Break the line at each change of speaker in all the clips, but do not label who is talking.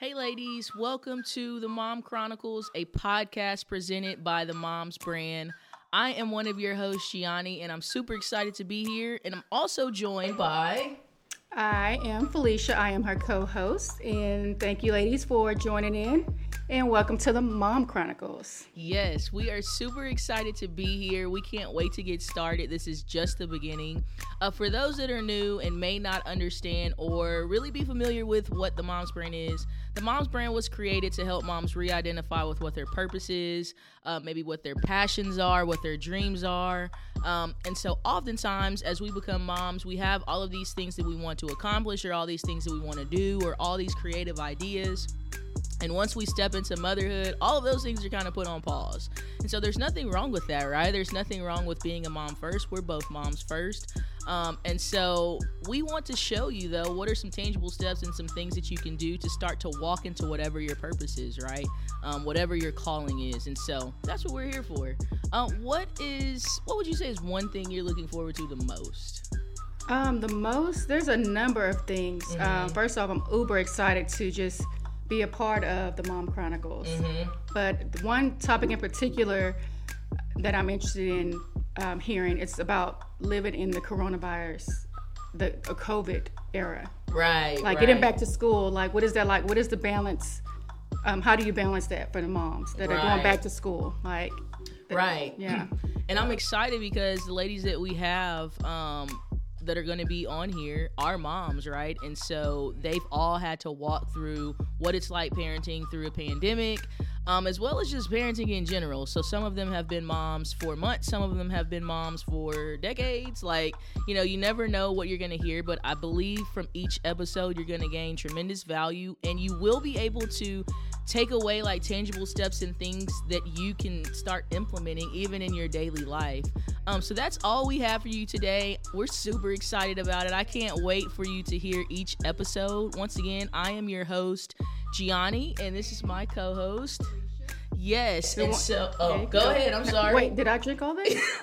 Hey, ladies, welcome to the Mom Chronicles, a podcast presented by the Moms brand. I am one of your hosts, Gianni, and I'm super excited to be here. And I'm also joined by.
I am Felicia. I am her co host. And thank you, ladies, for joining in. And welcome to the Mom Chronicles.
Yes, we are super excited to be here. We can't wait to get started. This is just the beginning. Uh, for those that are new and may not understand or really be familiar with what the Moms brand is, the Moms brand was created to help moms re identify with what their purpose is, uh, maybe what their passions are, what their dreams are. Um, and so, oftentimes, as we become moms, we have all of these things that we want to accomplish, or all these things that we want to do, or all these creative ideas. And once we step into motherhood, all of those things are kind of put on pause. And so there's nothing wrong with that, right? There's nothing wrong with being a mom first. We're both moms first. Um, and so we want to show you, though, what are some tangible steps and some things that you can do to start to walk into whatever your purpose is, right? Um, whatever your calling is. And so that's what we're here for. Uh, what is, what would you say is one thing you're looking forward to the most?
Um, the most, there's a number of things. Mm-hmm. Um, first off, I'm uber excited to just be a part of the Mom Chronicles. Mm-hmm. But one topic in particular that I'm interested in um, hearing it's about living in the coronavirus, the COVID era.
Right.
Like
right.
getting back to school. Like, what is that like? What is the balance? Um, how do you balance that for the moms that right. are going back to school? Like,
the, right.
Yeah.
And I'm excited because the ladies that we have, um, that are going to be on here are moms, right? And so they've all had to walk through what it's like parenting through a pandemic, um, as well as just parenting in general. So some of them have been moms for months, some of them have been moms for decades. Like, you know, you never know what you're going to hear, but I believe from each episode, you're going to gain tremendous value and you will be able to take away like tangible steps and things that you can start implementing even in your daily life. Um, so that's all we have for you today. We're super excited about it. I can't wait for you to hear each episode. Once again, I am your host, Gianni, and this is my co host. Yes, and so oh, okay, go, go ahead. I'm sorry.
Wait, did I drink all this?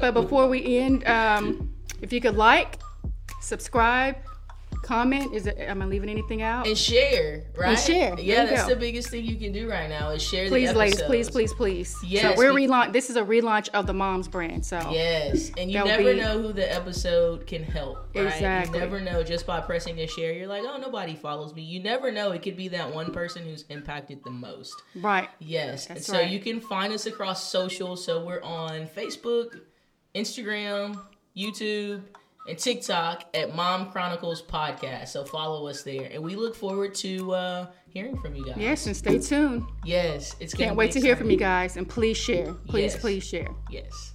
but before we end, um, if you could like, subscribe, comment? Is it? Am I leaving anything out?
And share, right?
And share.
Yeah, that's the biggest thing you can do right now is share.
Please, ladies, please, please, please. Yes, so we're relaunch. This is a relaunch of the Moms brand. So
yes, and you never be... know who the episode can help. Right?
Exactly.
You never know just by pressing a share. You're like, oh, nobody follows me. You never know. It could be that one person who's impacted the most.
Right.
Yes. That's so right. you can find us across social. So we're on Facebook, Instagram, YouTube and TikTok at Mom Chronicles Podcast. So follow us there, and we look forward to uh, hearing from you guys.
Yes, and stay tuned.
Yes, it's
can't wait to hear from you guys, and please share. Please,
yes.
please share.
Yes.